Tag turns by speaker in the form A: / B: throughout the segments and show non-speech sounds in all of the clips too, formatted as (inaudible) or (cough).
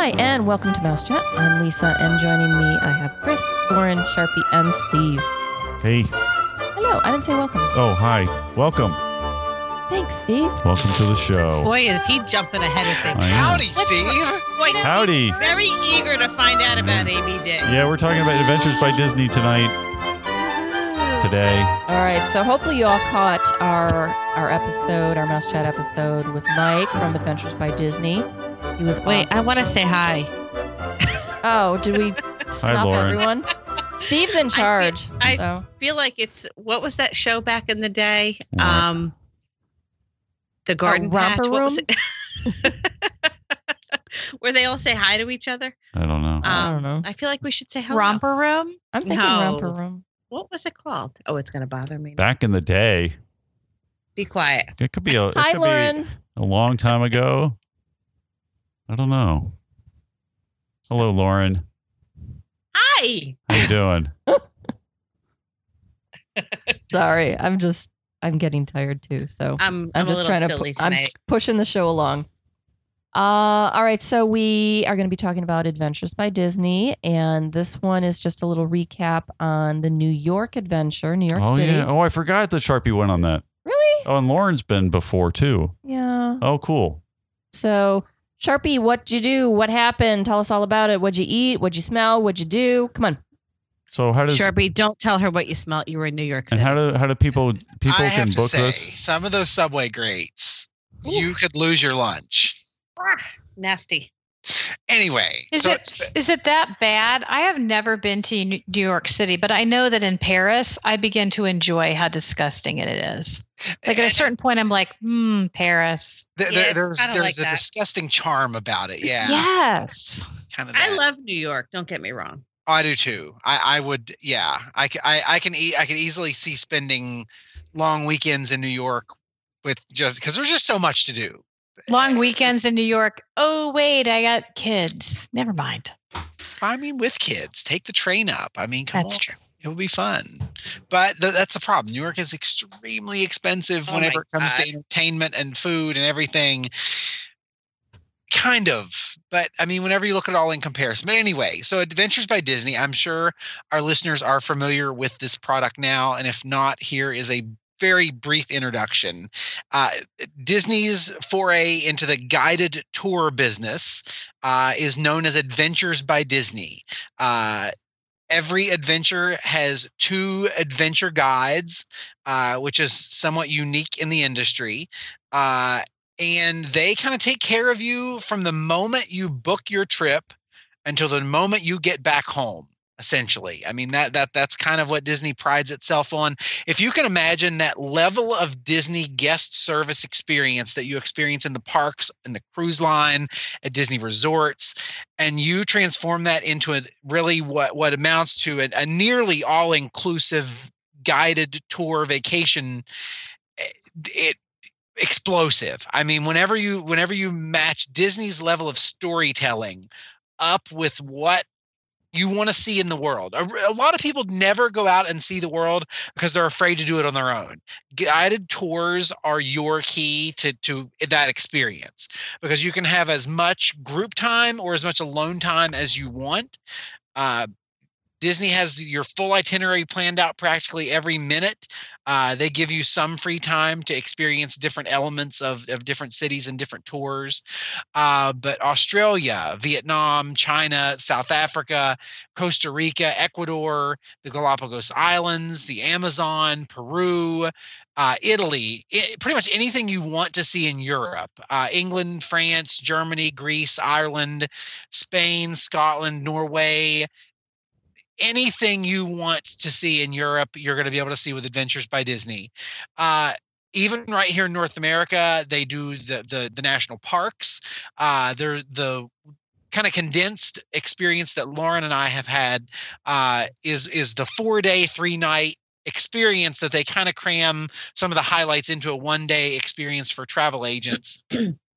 A: Hi, and welcome to Mouse Chat. I'm Lisa, and joining me, I have Chris, Lauren, Sharpie, and Steve.
B: Hey.
A: Hello, I didn't say welcome.
B: Oh, hi. Welcome.
A: Thanks, Steve.
B: Welcome to the show.
C: Boy, is he jumping ahead of things.
B: I am.
D: Howdy, Steve.
C: Boy,
B: Howdy.
C: very eager to find out about ABD.
B: Yeah, we're talking about Adventures by Disney tonight, today.
A: All right, so hopefully you all caught our our episode, our Mouse Chat episode with Mike from Adventures by Disney. He was
C: Wait,
A: awesome.
C: I want to say hi.
A: Oh, did we (laughs) stop
B: Lauren.
A: everyone? Steve's in charge.
C: I-
A: so.
C: feel like it's what was that show back in the day?
B: What?
C: Um, the Garden Patch.
A: Romper
C: What was it? (laughs) Where they all say hi to each other.
B: I don't know.
A: I
C: Um,
A: don't know.
C: I feel like we should say hello.
E: Romper room?
A: I'm thinking
C: no.
A: Romper Room.
C: What was it called? Oh, it's gonna bother me.
B: Back in the day,
C: Be quiet.
B: it could be a, it
A: Hi,
B: could
A: Lauren.
B: be a long time ago. I don't know. Hello, Lauren.
C: Hi.
B: How you doing? (laughs)
A: Sorry, I'm just I'm getting tired too. So
C: I'm.
A: I'm
C: I'm,
A: just
C: a
A: trying
C: little
A: to.
C: silly
A: pu- I'm pushing the show along. Uh, all right. So we are going to be talking about Adventures by Disney, and this one is just a little recap on the New York adventure, New York
B: oh
A: City.
B: yeah. Oh, I forgot that Sharpie went on that.
A: Really?
B: Oh, and Lauren's been before too.
A: Yeah.
B: Oh, cool.
A: So Sharpie, what'd you do? What happened? Tell us all about it. What'd you eat? What'd you smell? What'd you do? Come on.
B: So how does
C: Sharpie, don't tell her what you smelled. You were in New York
B: and how do how do people (laughs) people
D: I
B: can
D: have to
B: book
D: say,
B: this?
D: some of those Subway grates, you could lose your lunch.
C: Ah, Nasty.
D: Anyway,
E: Is
D: so
E: it
D: it's,
E: it that bad? I have never been to New New York City, but I know that in Paris, I begin to enjoy how disgusting it is. Like at a certain point, I'm like, hmm, Paris.
D: there-
C: Yeah,
D: there- there's there's
C: like
D: a
C: that.
D: disgusting charm about it. Yeah,
E: Yes.
D: kind of.
C: I love New York. Don't get me wrong.
D: Oh, I do too. I, I would. Yeah, I, ca- I I can eat. I can easily see spending long weekends in New York with just because there's just so much to do.
E: Long weekends in New York. Oh, wait, I got kids. Never mind.
D: I mean, with kids, take the train up. I mean, come
E: That's
D: on.
E: true.
D: It will be fun. But th- that's the problem. New York is extremely expensive
C: Oh
D: whenever it comes
C: God.
D: to entertainment and food and everything. Kind of. But I mean, whenever you look at it all in comparison. But anyway, so Adventures by Disney, I'm sure our listeners are familiar with this product now. And if not, here is a very brief introduction. Uh, Disney's foray into the guided tour business uh, is known as Adventures by Disney. Uh, every adventure has two adventure guides, uh, which is somewhat unique in the industry. Uh, and they kind of take care of you from the moment you book your trip until the moment you get back home essentially. I mean that that that's kind of what disney prides itself on. If you can imagine that level of disney guest service experience that you experience in the parks and the cruise line at disney resorts and you transform that into a really what what amounts to a, a nearly all inclusive guided tour vacation eh, it explosive. I mean whenever you whenever you match disney's level of storytelling up with what you want to see in the world. A, a lot of people never go out and see the world because they're afraid to do it on their own. Guided tours are your key to to that experience because you can have as much group time or as much alone time as you want. Uh, Disney has your full itinerary planned out practically every minute. Uh, they give you some free time to experience different elements of, of different cities and different tours. Uh, but Australia, Vietnam, China, South Africa, Costa Rica, Ecuador, the Galapagos Islands, the Amazon, Peru, uh, Italy, i pretty much anything you want to see in Europe, uh, England, France, Germany, Greece, Ireland, Spain, Scotland, Norway, anything you want to see in Europe, you're going to be able to see with Adventures by Disney. Uh, even right here in North America, they do the the, the national parks. Uh, they're the kind of condensed experience that Lauren and I have had uh, is is the four day, three night experience that they kind of cram some of the highlights into a one day experience for travel agents. (clears throat)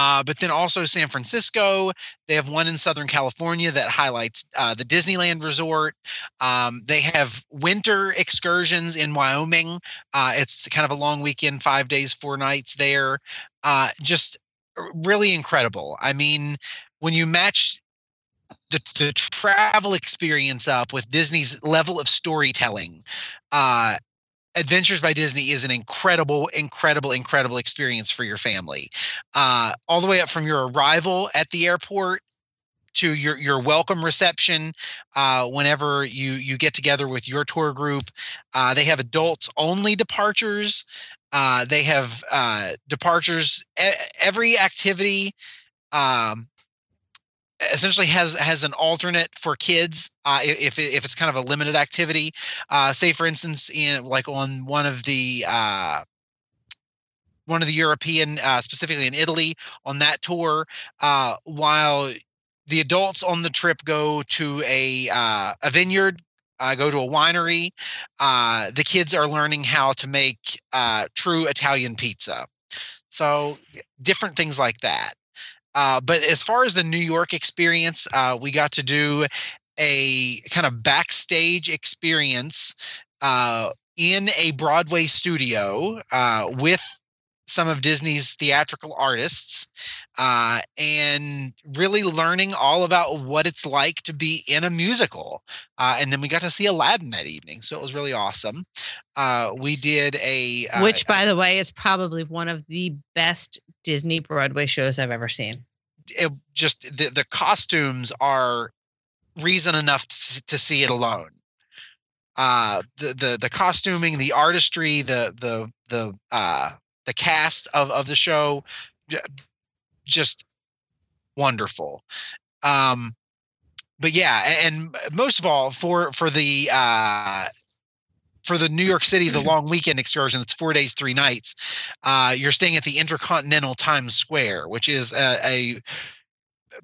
D: Uh, but then also San Francisco, they have one in Southern California that highlights uh, the Disneyland Resort. Um, they have winter excursions in Wyoming. Uh, it's kind of a long weekend, five days, four nights there. Uh, just really incredible. I mean, when you match the, the travel experience up with Disney's level of storytelling, uh, Adventures by Disney is an incredible, incredible, incredible experience for your family. Uh, all the way up from your arrival at the airport to your your welcome reception uh, whenever you you get together with your tour group. Uh, they have adults only departures. Uh, they have uh, departures. E- every activity um, essentially has has an alternate for kids uh, if if it's kind of a limited activity. Uh, say for instance, in like on one of the uh, one of the European, uh, specifically in Italy, on that tour, uh, while the adults on the trip go to a uh, a vineyard. Uh, go to a winery. Uh, the kids are learning how to make uh, true Italian pizza. So different things like that. Uh, but as far as the New York experience, uh, we got to do a kind of backstage experience uh, in a Broadway studio uh, with some of Disney's theatrical artists uh, and really learning all about what it's like to be in a musical. Uh, and then we got to see Aladdin that evening. So it was really awesome. Uh, we did a. uh,
C: Which, by the way, is probably one of the best Disney Broadway shows I've ever seen.
D: It just the, the costumes are reason enough to, to see it alone. Uh, the, the the costuming, the artistry, the the the uh, the cast of of the show, just wonderful. Um, but yeah, and most of all for for the uh, for the New York City, the long weekend excursion, it's four days, three nights. Uh, you're staying at the Intercontinental Times Square, which is a, a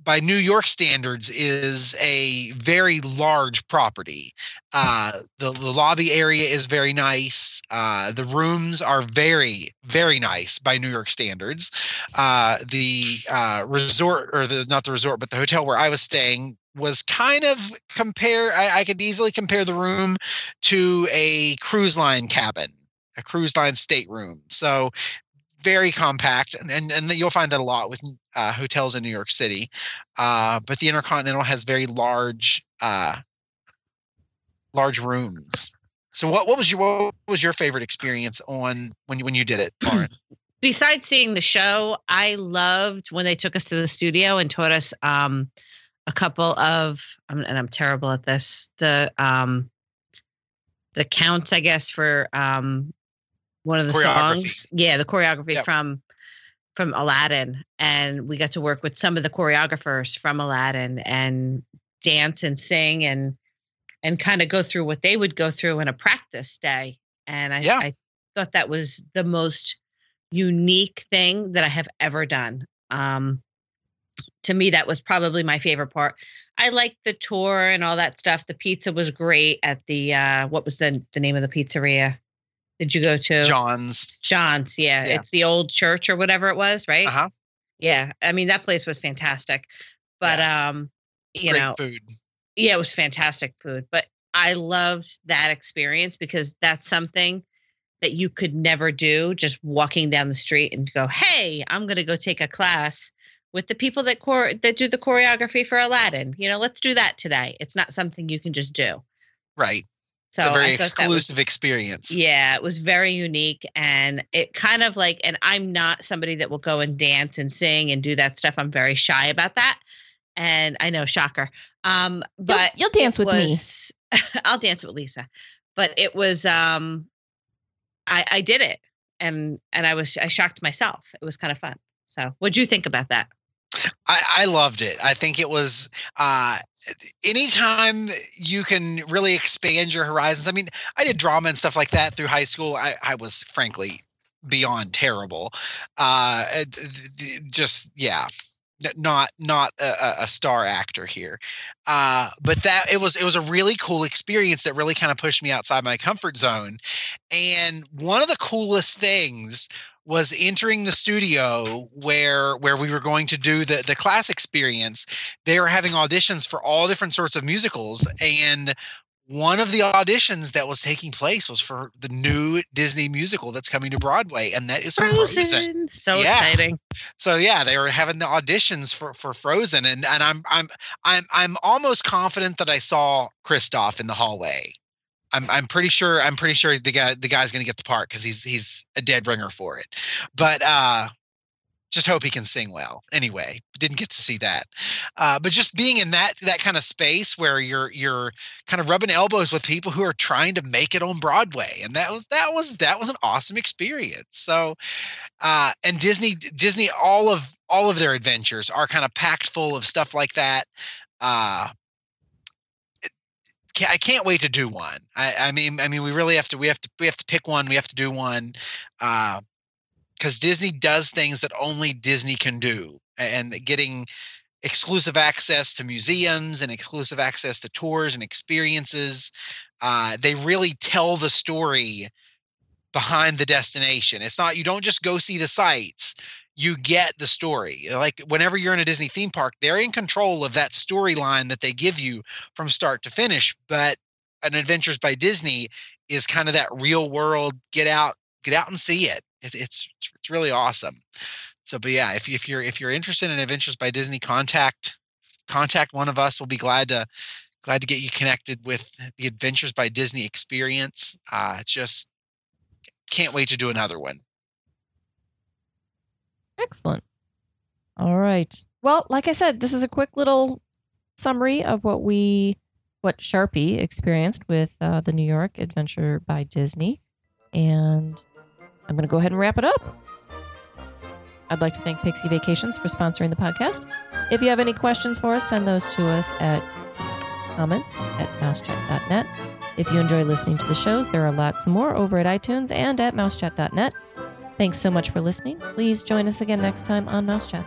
D: by New York standards is a very large property. Uh, the, the lobby area is very nice. Uh, the rooms are very, very nice by New York standards. Uh, the uh, resort, or the not the resort, but the hotel where I was staying was kind of compare. I, I could easily compare the room to a cruise line cabin, a cruise line stateroom. So very compact, and and, and you'll find that a lot with uh, hotels in New York City. Uh, but the Intercontinental has very large, uh, large rooms. So what what was your what was your favorite experience on when you when you did it, Lauren? (clears throat)
C: Besides seeing the show, I loved when they took us to the studio and taught us um, a couple of, and I'm terrible at this, the um, the counts, I guess, for um, one of the songs. Yeah, the choreography
D: Yep.
C: from from Aladdin, and we got to work with some of the choreographers from Aladdin and dance and sing and and kind of go through what they would go through in a practice day. And I,
D: Yeah.
C: I thought that was the most unique thing that I have ever done. Um, to me, that was probably my favorite part. I liked the tour and all that stuff. The pizza was great at the uh, what was the the name of the pizzeria? Did you go to
D: John's.
C: John's? Yeah,
D: Yeah.
C: it's the old church or whatever it was, right?
D: Uh huh.
C: Yeah, I mean that place was fantastic, but um, you
D: Great
C: know,
D: food.
C: yeah, it was fantastic food. But I loved that experience because that's something that you could never do just walking down the street and go, "Hey, I'm going to go take a class with the people that core that do the choreography for Aladdin." You know, let's do that today. It's not something you can just do.
D: Right.
C: So
D: it's a very
C: I thought that was
D: exclusive experience.
C: yeah, it was very unique. And it kind of like, and I'm not somebody that will go and dance and sing and do that stuff. I'm very shy about that. And I know, shocker. Um,
A: You'll-
C: but
A: you'll, dance
C: it
A: with me. (laughs)
C: I'll dance with Lisa. But it was um I I did it and and I was I shocked myself. It was kind of fun. So what'd you think about that?
D: I, I loved it. I think it was uh, anytime you can really expand your horizons. I mean, I did drama and stuff like that through high school. I, I was frankly beyond terrible. Uh, just yeah, not not a- a star actor here. Uh, but that it was it was a really cool experience that really kind of pushed me outside my comfort zone. And one of the coolest things was entering the studio where where we were going to do the the class experience they were having auditions for all different sorts of musicals and one of the auditions that was taking place was for the new Disney musical that's coming to Broadway, and that is Frozen.
C: Frozen. So
D: Yeah.
C: exciting.
D: So yeah, they were having the auditions for for Frozen, and and I'm I'm I'm I'm almost confident that I saw Kristoff in the hallway. I'm I'm pretty sure I'm pretty sure the guy the guy's gonna get the part because he's he's a dead ringer for it. But uh just hope he can sing well. Anyway, didn't get to see that. Uh, but just being in that that kind of space where you're you're kind of rubbing elbows with people who are trying to make it on Broadway, and that was that was that was an awesome experience. So, uh, and Disney Disney all of all of their adventures are kind of packed full of stuff like that. Uh, I can't wait to do one. I, I mean, I mean, we really have to. We have to. We have to pick one. We have to do one. Uh, because Disney does things that only Disney can do, and getting exclusive access to museums and exclusive access to tours and experiences. Uh, they really tell the story behind the destination. It's not you don't just go see the sights. You get the story. Like whenever you're in a Disney theme park, they're in control of that storyline that they give you from start to finish. But an Adventures by Disney is kind of that real world. Get out, get out and see it. It's it's it's really awesome. So, but yeah, if if you're if you're interested in Adventures by Disney, contact contact one of us. We'll be glad to glad to get you connected with the Adventures by Disney experience. Uh, just can't wait to do another one.
A: Excellent. All right. Well, like I said, this is a quick little summary of what we, what Sharpie experienced with uh, the New York Adventure by Disney. And I'm going to go ahead and wrap it up. I'd like to thank Pixie Vacations for sponsoring the podcast. If you have any questions for us, send those to us at comments at mousechat.net. If you enjoy listening to the shows, there are lots more over at iTunes and at mousechat.net. Thanks so much for listening. Please join us again next time on Mouse Chat.